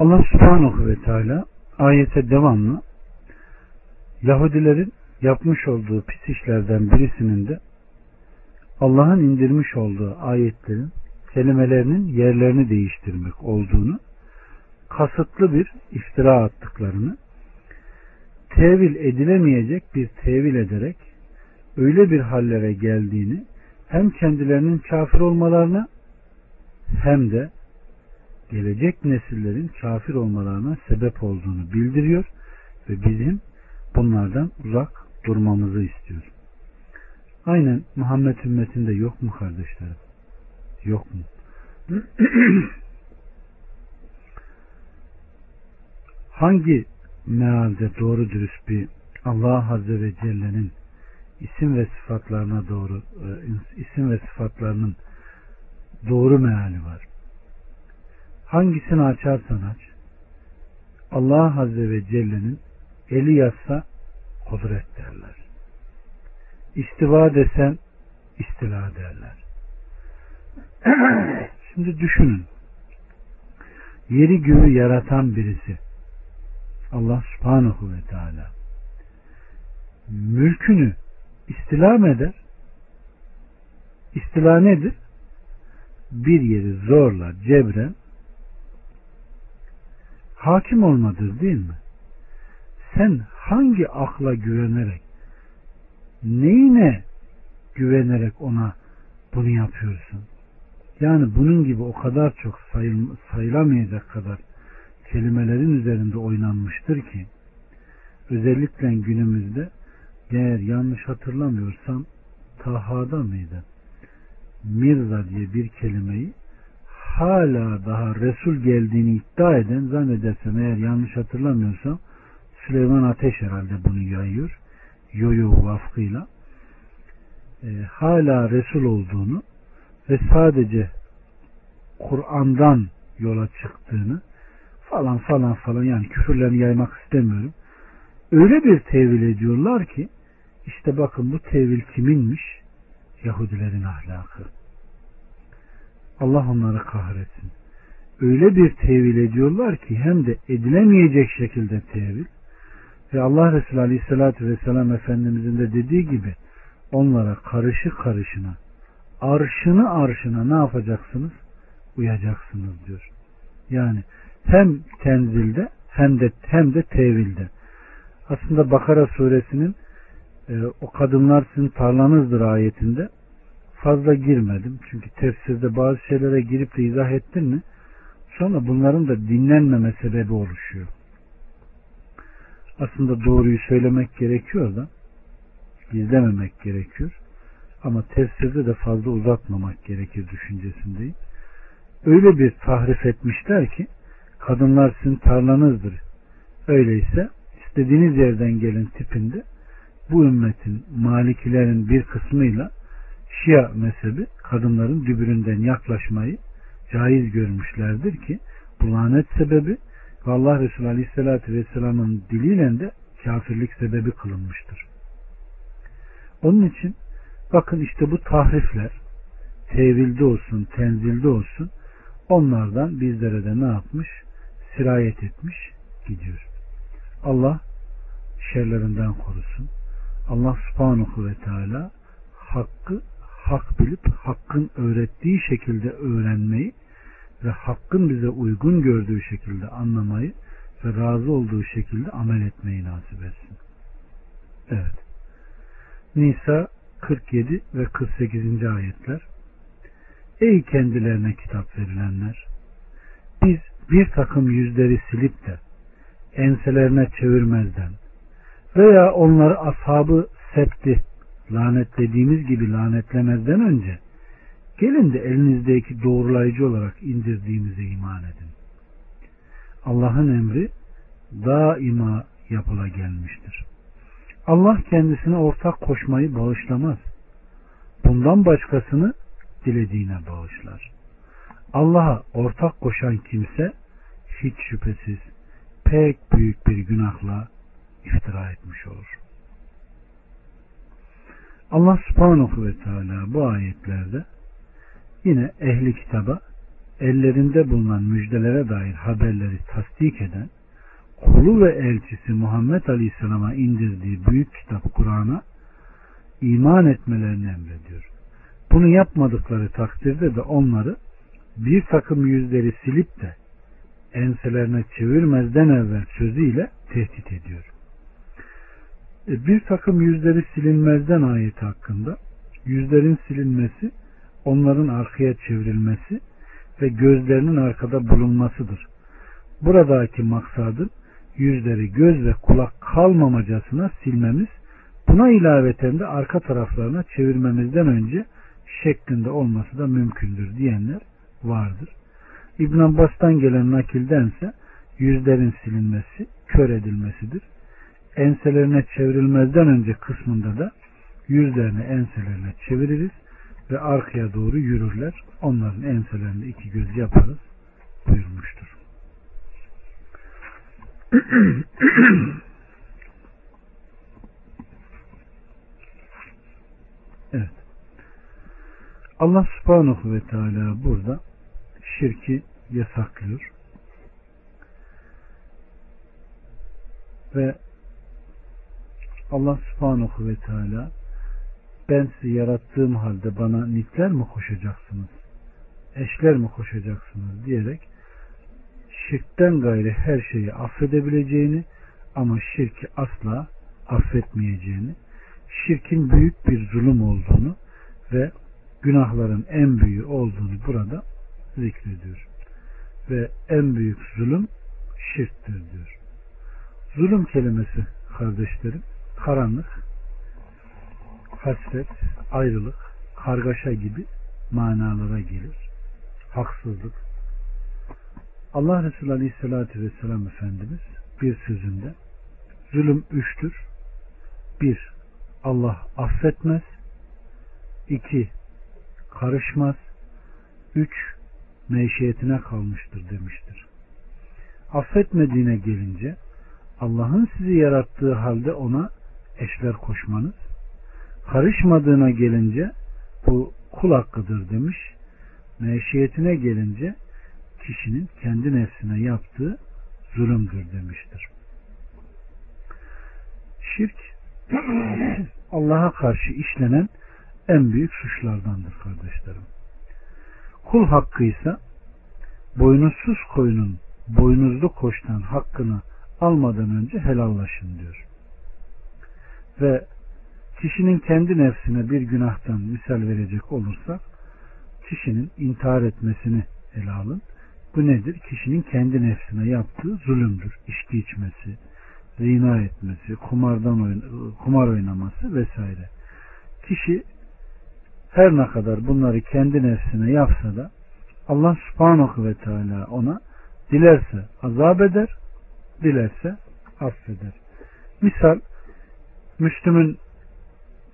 Allah subhanahu ve teala ayete devamlı Yahudilerin yapmış olduğu pis işlerden birisinin de Allah'ın indirmiş olduğu ayetlerin kelimelerinin yerlerini değiştirmek olduğunu kasıtlı bir iftira attıklarını tevil edilemeyecek bir tevil ederek öyle bir hallere geldiğini hem kendilerinin kafir olmalarına hem de gelecek nesillerin kafir olmalarına sebep olduğunu bildiriyor ve bizim bunlardan uzak durmamızı istiyor. Aynen Muhammed ümmetinde yok mu kardeşlerim? Yok mu? Hangi mealde doğru dürüst bir Allah Azze ve Celle'nin isim ve sıfatlarına doğru e, isim ve sıfatlarının doğru meali var. Hangisini açarsan aç Allah Azze ve Celle'nin eli yazsa kudret derler. İstiva desen istila derler. Şimdi düşünün. Yeri göğü yaratan birisi Allah subhanahu ve teala mülkünü istila mı eder? İstila nedir? Bir yeri zorla, cebren hakim olmadır değil mi? Sen hangi akla güvenerek neyine güvenerek ona bunu yapıyorsun? Yani bunun gibi o kadar çok sayıl, sayılamayacak kadar kelimelerin üzerinde oynanmıştır ki özellikle günümüzde eğer yanlış hatırlamıyorsam Taha'da mıydı? Mirza diye bir kelimeyi hala daha Resul geldiğini iddia eden zannedersem eğer yanlış hatırlamıyorsam Süleyman Ateş herhalde bunu yayıyor. Yoyo vafkıyla. E, hala Resul olduğunu ve sadece Kur'an'dan yola çıktığını falan falan falan yani küfürlerini yaymak istemiyorum. Öyle bir tevil ediyorlar ki işte bakın bu tevil kiminmiş? Yahudilerin ahlakı. Allah onları kahretsin. Öyle bir tevil ediyorlar ki hem de edilemeyecek şekilde tevil ve Allah Resulü Aleyhisselatü Vesselam Efendimizin de dediği gibi onlara karışı karışına arşını arşına ne yapacaksınız? Uyacaksınız diyor. Yani hem tenzilde hem de hem de tevilde. Aslında Bakara suresinin e, o kadınlar sizin tarlanızdır ayetinde fazla girmedim. Çünkü tefsirde bazı şeylere girip de izah ettin mi sonra bunların da dinlenmeme sebebi oluşuyor. Aslında doğruyu söylemek gerekiyor da gizlememek gerekiyor. Ama tefsirde de fazla uzatmamak gerekir düşüncesindeyim. Öyle bir tahrif etmişler ki kadınlar sizin tarlanızdır. Öyleyse istediğiniz yerden gelin tipinde bu ümmetin malikilerin bir kısmıyla Şia mezhebi kadınların dübüründen yaklaşmayı caiz görmüşlerdir ki bu lanet sebebi ve Allah Resulü Aleyhisselatü Vesselam'ın diliyle de kafirlik sebebi kılınmıştır. Onun için bakın işte bu tahrifler tevilde olsun, tenzilde olsun onlardan bizlere de ne yapmış? Sirayet etmiş gidiyor. Allah şerlerinden korusun. Allah subhanahu ve teala hakkı hak bilip hakkın öğrettiği şekilde öğrenmeyi ve hakkın bize uygun gördüğü şekilde anlamayı ve razı olduğu şekilde amel etmeyi nasip etsin. Evet. Nisa 47 ve 48. ayetler Ey kendilerine kitap verilenler! Biz bir takım yüzleri silip de enselerine çevirmezden veya onları ashabı septi lanetlediğimiz gibi lanetlemezden önce gelin de elinizdeki doğrulayıcı olarak indirdiğimize iman edin. Allah'ın emri daima yapıla gelmiştir. Allah kendisine ortak koşmayı bağışlamaz. Bundan başkasını dilediğine bağışlar. Allah'a ortak koşan kimse hiç şüphesiz pek büyük bir günahla iftira etmiş olur. Allah subhanahu ve teala bu ayetlerde yine ehli kitaba ellerinde bulunan müjdelere dair haberleri tasdik eden kulu ve elçisi Muhammed Aleyhisselam'a indirdiği büyük kitap Kur'an'a iman etmelerini emrediyor. Bunu yapmadıkları takdirde de onları bir takım yüzleri silip de enselerine çevirmezden evvel sözüyle tehdit ediyor. E, bir takım yüzleri silinmezden ayeti hakkında yüzlerin silinmesi onların arkaya çevrilmesi ve gözlerinin arkada bulunmasıdır. Buradaki maksadın yüzleri göz ve kulak kalmamacasına silmemiz, buna ilaveten de arka taraflarına çevirmemizden önce şeklinde olması da mümkündür diyenler vardır. İbn Abbas'tan gelen nakildense yüzlerin silinmesi, kör edilmesidir. Enselerine çevrilmezden önce kısmında da yüzlerini enselerine çeviririz ve arkaya doğru yürürler. Onların enselerinde iki göz yaparız buyurmuştur. evet. Allah subhanahu ve teala burada şirki yasaklıyor. Ve Allah subhanahu ve teala ben sizi yarattığım halde bana nitler mi koşacaksınız? Eşler mi koşacaksınız? diyerek şirkten gayri her şeyi affedebileceğini ama şirki asla affetmeyeceğini, şirkin büyük bir zulüm olduğunu ve günahların en büyüğü olduğunu burada zikrediyor. Ve en büyük zulüm şirktir diyor. Zulüm kelimesi kardeşlerim karanlık, hasret, ayrılık, kargaşa gibi manalara gelir. Haksızlık. Allah Resulü Aleyhisselatü Vesselam Efendimiz bir sözünde zulüm üçtür. Bir, Allah affetmez. iki karışmaz. Üç, meşiyetine kalmıştır demiştir. Affetmediğine gelince Allah'ın sizi yarattığı halde ona eşler koşmanız, karışmadığına gelince bu kul hakkıdır demiş. Meşiyetine gelince kişinin kendi nefsine yaptığı zulümdür demiştir. Şirk Allah'a karşı işlenen en büyük suçlardandır kardeşlerim. Kul hakkı ise boynuzsuz koyunun boynuzlu koştan hakkını almadan önce helallaşın diyor. Ve kişinin kendi nefsine bir günahtan misal verecek olursak kişinin intihar etmesini ele alın. Bu nedir? Kişinin kendi nefsine yaptığı zulümdür. İçki içmesi, zina etmesi, kumardan oyna, kumar oynaması vesaire. Kişi her ne kadar bunları kendi nefsine yapsa da Allah subhanahu ve teala ona dilerse azap eder, dilerse affeder. Misal Müslüm'ün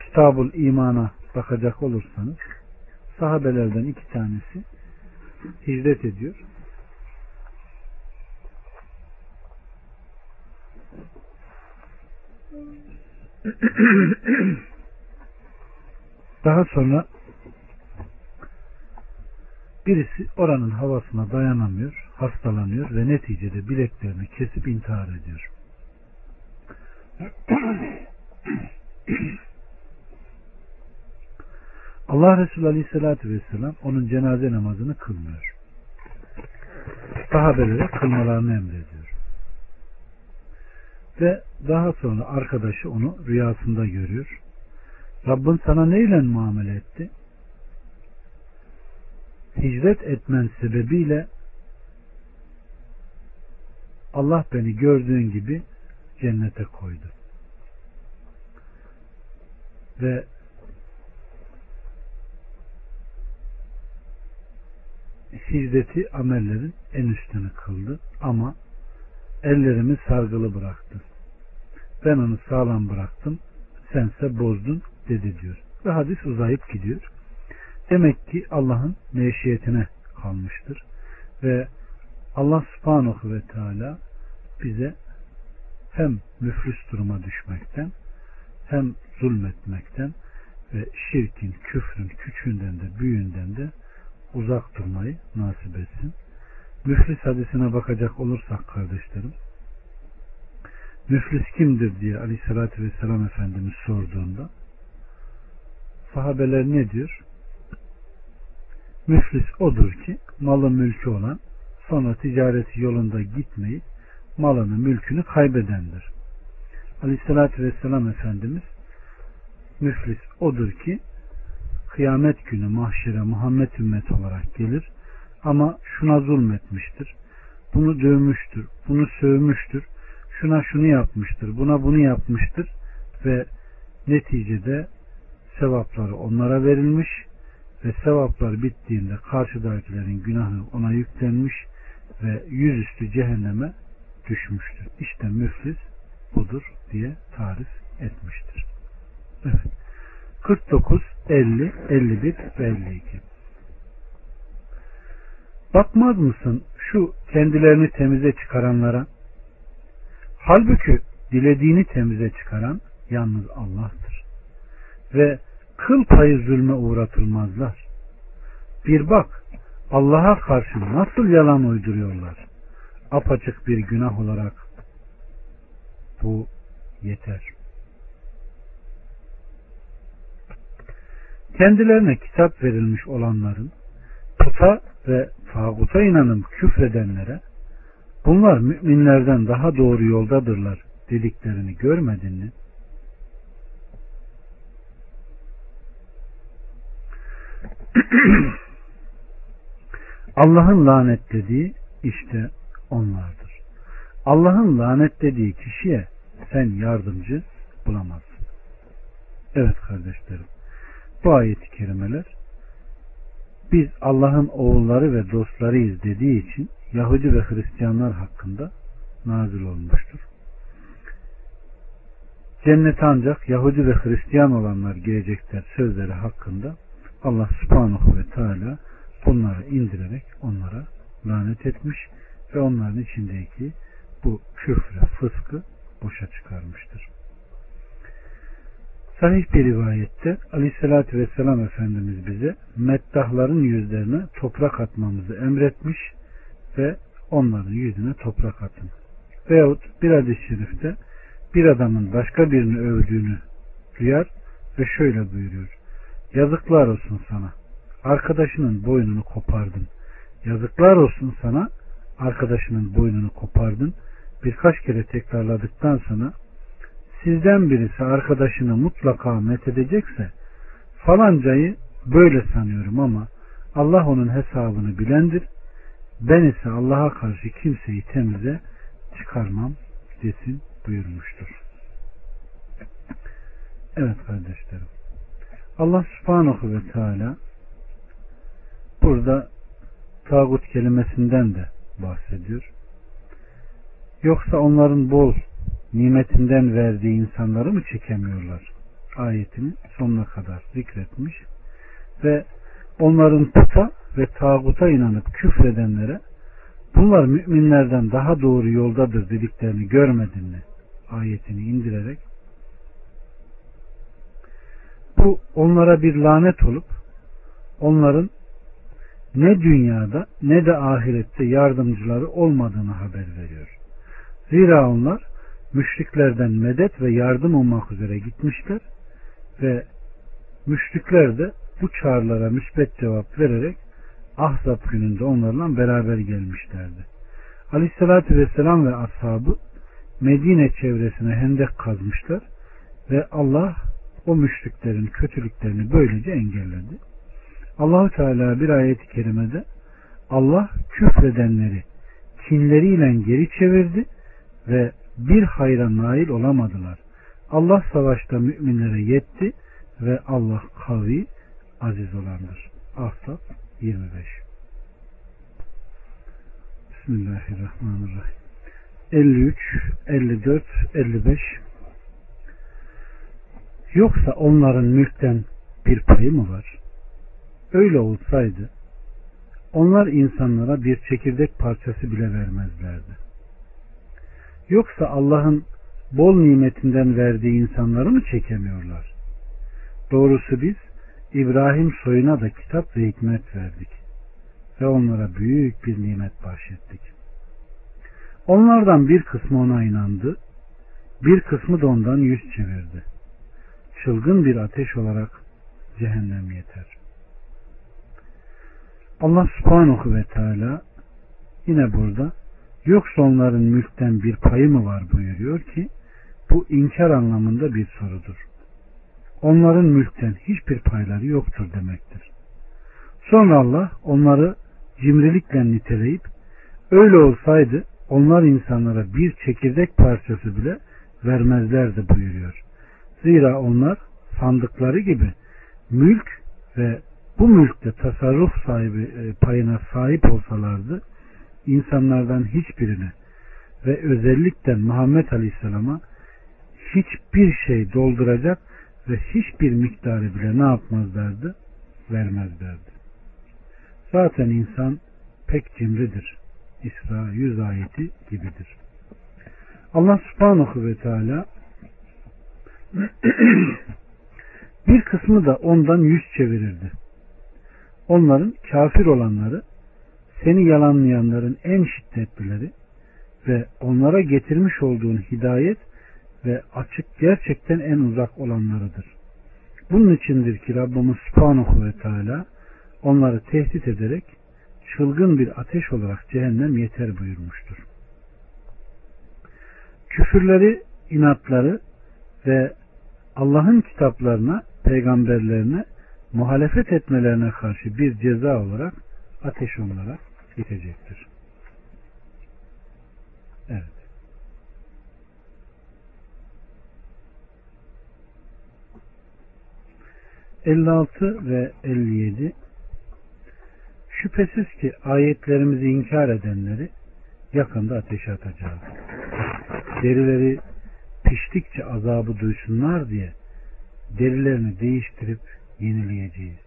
Kitabul İman'a bakacak olursanız sahabelerden iki tanesi hicret ediyor. Daha sonra birisi oranın havasına dayanamıyor, hastalanıyor ve neticede bileklerini kesip intihar ediyor. Allah Resulü Aleyhisselatü Vesselam onun cenaze namazını kılmıyor. Sahabelere kılmalarını emrediyor. Ve daha sonra arkadaşı onu rüyasında görüyor. Rabbin sana neyle muamele etti? Hicret etmen sebebiyle Allah beni gördüğün gibi cennete koydu. Ve hicreti amellerin en üstünü kıldı ama ellerimi sargılı bıraktı. Ben onu sağlam bıraktım, sense bozdun dedi diyor. Ve hadis uzayıp gidiyor. Demek ki Allah'ın meşiyetine kalmıştır. Ve Allah subhanahu ve teala bize hem müflüs duruma düşmekten hem zulmetmekten ve şirkin, küfrün, küçüğünden de büyüğünden de uzak durmayı nasip etsin. Müflis hadisine bakacak olursak kardeşlerim, müflis kimdir diye aleyhissalatü vesselam Efendimiz sorduğunda sahabeler ne diyor? Müflis odur ki malı mülkü olan sonra ticareti yolunda gitmeyip malını mülkünü kaybedendir. Aleyhissalatü vesselam Efendimiz müflis odur ki kıyamet günü mahşere Muhammed ümmet olarak gelir ama şuna zulmetmiştir. Bunu dövmüştür. Bunu sövmüştür. Şuna şunu yapmıştır. Buna bunu yapmıştır. Ve neticede sevapları onlara verilmiş ve sevaplar bittiğinde karşıdakilerin günahı ona yüklenmiş ve yüzüstü cehenneme düşmüştür. İşte müflis budur diye tarif etmiştir. Evet. 49, 50, 51 ve 52. Bakmaz mısın şu kendilerini temize çıkaranlara? Halbuki dilediğini temize çıkaran yalnız Allah'tır. Ve kıl payı zulme uğratılmazlar. Bir bak Allah'a karşı nasıl yalan uyduruyorlar. Apaçık bir günah olarak bu yeter. Kendilerine kitap verilmiş olanların puta ve tağuta inanıp küfredenlere bunlar müminlerden daha doğru yoldadırlar dediklerini görmedin mi? Allah'ın lanetlediği işte onlardır. Allah'ın lanetlediği kişiye sen yardımcı bulamazsın. Evet kardeşlerim. Bu ayet-i kerimeler biz Allah'ın oğulları ve dostlarıyız dediği için Yahudi ve Hristiyanlar hakkında nazil olmuştur. Cennete ancak Yahudi ve Hristiyan olanlar girecekler sözleri hakkında Allah subhanahu ve teala bunları indirerek onlara lanet etmiş ve onların içindeki bu küfre, fıskı boşa çıkarmıştır. Sahih bir rivayette Aleyhisselatü Vesselam Efendimiz bize meddahların yüzlerine toprak atmamızı emretmiş ve onların yüzüne toprak atın. Veyahut bir hadis-i şerifte bir adamın başka birini övdüğünü duyar ve şöyle buyuruyor. Yazıklar olsun sana. Arkadaşının boynunu kopardın. Yazıklar olsun sana. Arkadaşının boynunu kopardın. Birkaç kere tekrarladıktan sonra sizden birisi arkadaşını mutlaka methedecekse falancayı böyle sanıyorum ama Allah onun hesabını bilendir. Ben ise Allah'a karşı kimseyi temize çıkarmam desin buyurmuştur. Evet kardeşlerim. Allah subhanahu ve teala burada tağut kelimesinden de bahsediyor. Yoksa onların bol nimetinden verdiği insanları mı çekemiyorlar? Ayetini sonuna kadar zikretmiş ve onların puta ve tağuta inanıp küfredenlere bunlar müminlerden daha doğru yoldadır dediklerini görmedin mi? Ayetini indirerek bu onlara bir lanet olup onların ne dünyada ne de ahirette yardımcıları olmadığını haber veriyor. Zira onlar müşriklerden medet ve yardım olmak üzere gitmişler ve müşrikler de bu çağrılara müsbet cevap vererek Ahzab gününde onlarla beraber gelmişlerdi. Aleyhissalatü vesselam ve ashabı Medine çevresine hendek kazmışlar ve Allah o müşriklerin kötülüklerini böylece engelledi. Allahu Teala bir ayet-i kerimede Allah küfredenleri kinleriyle geri çevirdi ve bir hayra nail olamadılar. Allah savaşta müminlere yetti ve Allah kavi aziz olandır. Ahzab 25 Bismillahirrahmanirrahim 53, 54, 55 Yoksa onların mülkten bir payı mı var? Öyle olsaydı onlar insanlara bir çekirdek parçası bile vermezlerdi. Yoksa Allah'ın bol nimetinden verdiği insanları mı çekemiyorlar? Doğrusu biz İbrahim soyuna da kitap ve hikmet verdik. ve onlara büyük bir nimet bahşettik. Onlardan bir kısmı ona inandı, bir kısmı da ondan yüz çevirdi. Çılgın bir ateş olarak cehennem yeter. Allah subhanahu ve teala yine burada yoksa onların mülkten bir payı mı var buyuruyor ki bu inkar anlamında bir sorudur. Onların mülkten hiçbir payları yoktur demektir. Sonra Allah onları cimrilikle niteleyip öyle olsaydı onlar insanlara bir çekirdek parçası bile vermezlerdi buyuruyor. Zira onlar sandıkları gibi mülk ve bu mülkte tasarruf sahibi e, payına sahip olsalardı insanlardan hiçbirine ve özellikle Muhammed Aleyhisselam'a hiçbir şey dolduracak ve hiçbir miktarı bile ne yapmazlardı? Vermezlerdi. Zaten insan pek cimridir. İsra 100 ayeti gibidir. Allah subhanahu ve teala bir kısmı da ondan yüz çevirirdi. Onların kafir olanları seni yalanlayanların en şiddetlileri ve onlara getirmiş olduğun hidayet ve açık gerçekten en uzak olanlarıdır. Bunun içindir ki Rabbimiz Subhanahu ve Teala onları tehdit ederek çılgın bir ateş olarak cehennem yeter buyurmuştur. Küfürleri, inatları ve Allah'ın kitaplarına, peygamberlerine muhalefet etmelerine karşı bir ceza olarak ateş onlara gidecektir. Evet. ...56 ve 57 Şüphesiz ki ayetlerimizi inkar edenleri yakında ateşe atacağız. Derileri piştikçe azabı duysunlar diye derilerini değiştirip yenileyeceğiz.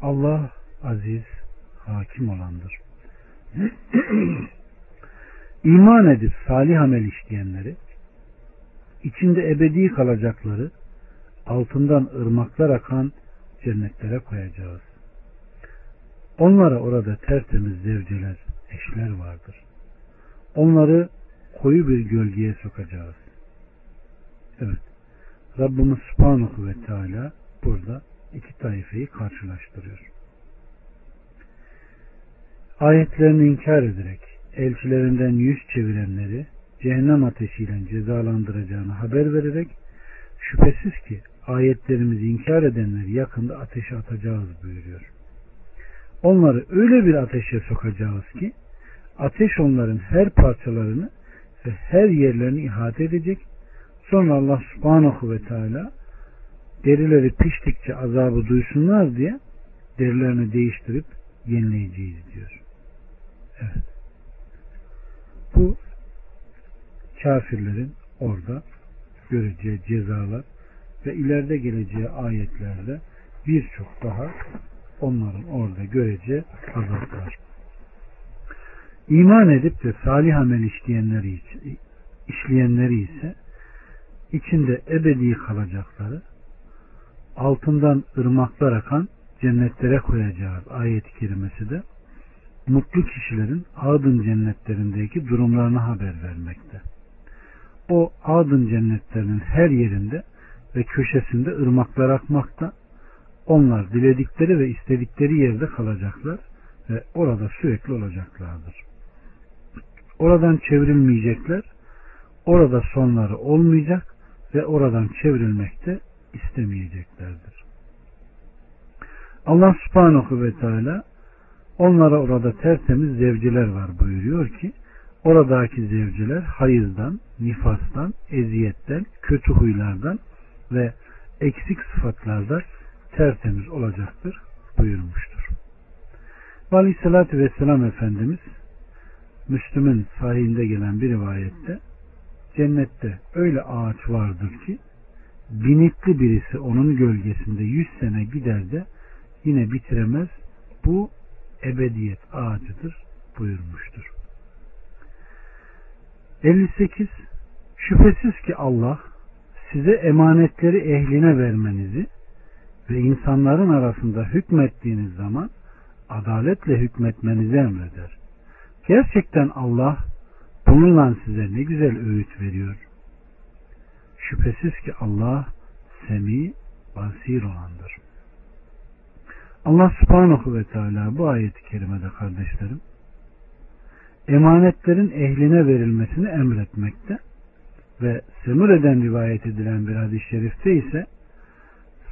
Allah aziz, hakim olandır. İman edip salih amel işleyenleri, içinde ebedi kalacakları, altından ırmaklar akan cennetlere koyacağız. Onlara orada tertemiz zevceler, eşler vardır. Onları koyu bir gölgeye sokacağız. Evet. Rabbimiz Subhanahu ve Teala burada iki taifeyi karşılaştırıyor. Ayetlerini inkar ederek elçilerinden yüz çevirenleri cehennem ateşiyle cezalandıracağını haber vererek şüphesiz ki ayetlerimizi inkar edenleri yakında ateşe atacağız buyuruyor. Onları öyle bir ateşe sokacağız ki ateş onların her parçalarını ve her yerlerini ihate edecek. Sonra Allah subhanahu ve teala derileri piştikçe azabı duysunlar diye derilerini değiştirip yenileyeceğiz diyor. Bu kafirlerin orada göreceği cezalar ve ileride geleceği ayetlerde birçok daha onların orada göreceği azaplar. İman edip de salih amel işleyenleri, işleyenleri ise içinde ebedi kalacakları altından ırmaklar akan cennetlere koyacağız ayet-i kerimesi de mutlu kişilerin Adın cennetlerindeki durumlarını haber vermekte. O Adın cennetlerinin her yerinde ve köşesinde ırmaklar akmakta. Onlar diledikleri ve istedikleri yerde kalacaklar ve orada sürekli olacaklardır. Oradan çevrilmeyecekler, orada sonları olmayacak ve oradan çevrilmekte istemeyeceklerdir. Allah subhanahu ve teala onlara orada tertemiz zevciler var buyuruyor ki oradaki zevciler hayızdan, nifastan, eziyetten, kötü huylardan ve eksik sıfatlardan tertemiz olacaktır buyurmuştur. Aleyhissalatü Vesselam Efendimiz Müslüm'ün sahihinde gelen bir rivayette cennette öyle ağaç vardır ki binitli birisi onun gölgesinde yüz sene gider de yine bitiremez. Bu ebediyet ağacıdır buyurmuştur. 58 Şüphesiz ki Allah size emanetleri ehline vermenizi ve insanların arasında hükmettiğiniz zaman adaletle hükmetmenizi emreder. Gerçekten Allah bununla size ne güzel öğüt veriyor. Şüphesiz ki Allah semi basir olandır. Allah subhanahu ve teala bu ayeti kerimede kardeşlerim emanetlerin ehline verilmesini emretmekte ve Semüre'den rivayet edilen bir hadis-i şerifte ise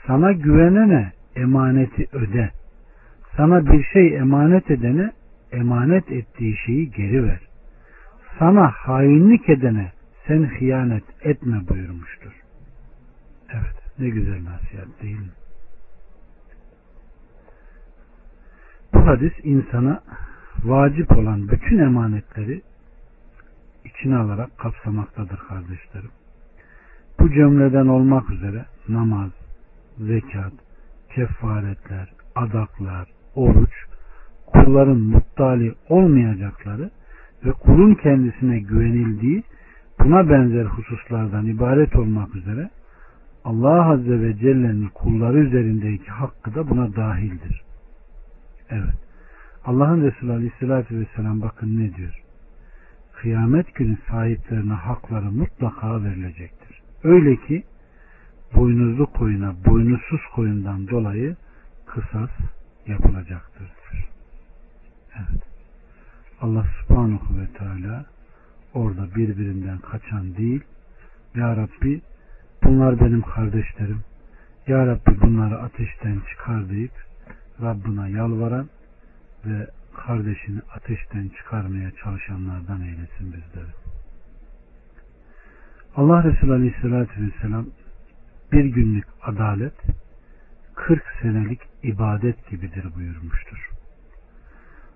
sana güvenene emaneti öde. Sana bir şey emanet edene emanet ettiği şeyi geri ver. Sana hainlik edene sen hıyanet etme buyurmuştur. Evet ne güzel nasihat değil mi? Bu hadis insana vacip olan bütün emanetleri içine alarak kapsamaktadır kardeşlerim. Bu cümleden olmak üzere namaz, zekat, kefaretler, adaklar, oruç, kulların muttali olmayacakları ve kulun kendisine güvenildiği buna benzer hususlardan ibaret olmak üzere Allah Azze ve Celle'nin kulları üzerindeki hakkı da buna dahildir. Evet. Allah'ın Resulü Aleyhisselatü Vesselam bakın ne diyor? Kıyamet günü sahiplerine hakları mutlaka verilecektir. Öyle ki boynuzlu koyuna boynuzsuz koyundan dolayı kısas yapılacaktır. Evet. Allah subhanahu ve teala orada birbirinden kaçan değil Ya Rabbi bunlar benim kardeşlerim Ya Rabbi bunları ateşten çıkar deyip Rabbına yalvaran ve kardeşini ateşten çıkarmaya çalışanlardan eylesin bizleri. Allah Resulü Aleyhisselatü Vesselam bir günlük adalet 40 senelik ibadet gibidir buyurmuştur.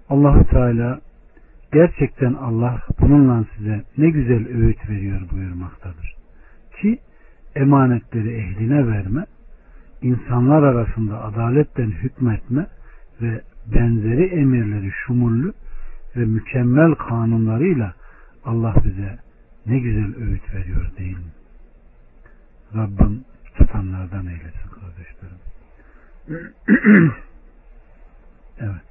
Allahu Teala gerçekten Allah bununla size ne güzel öğüt veriyor buyurmaktadır. Ki emanetleri ehline verme, insanlar arasında adaletten hükmetme ve benzeri emirleri şumullü ve mükemmel kanunlarıyla Allah bize ne güzel öğüt veriyor değil mi? Rabbim tutanlardan eylesin kardeşlerim.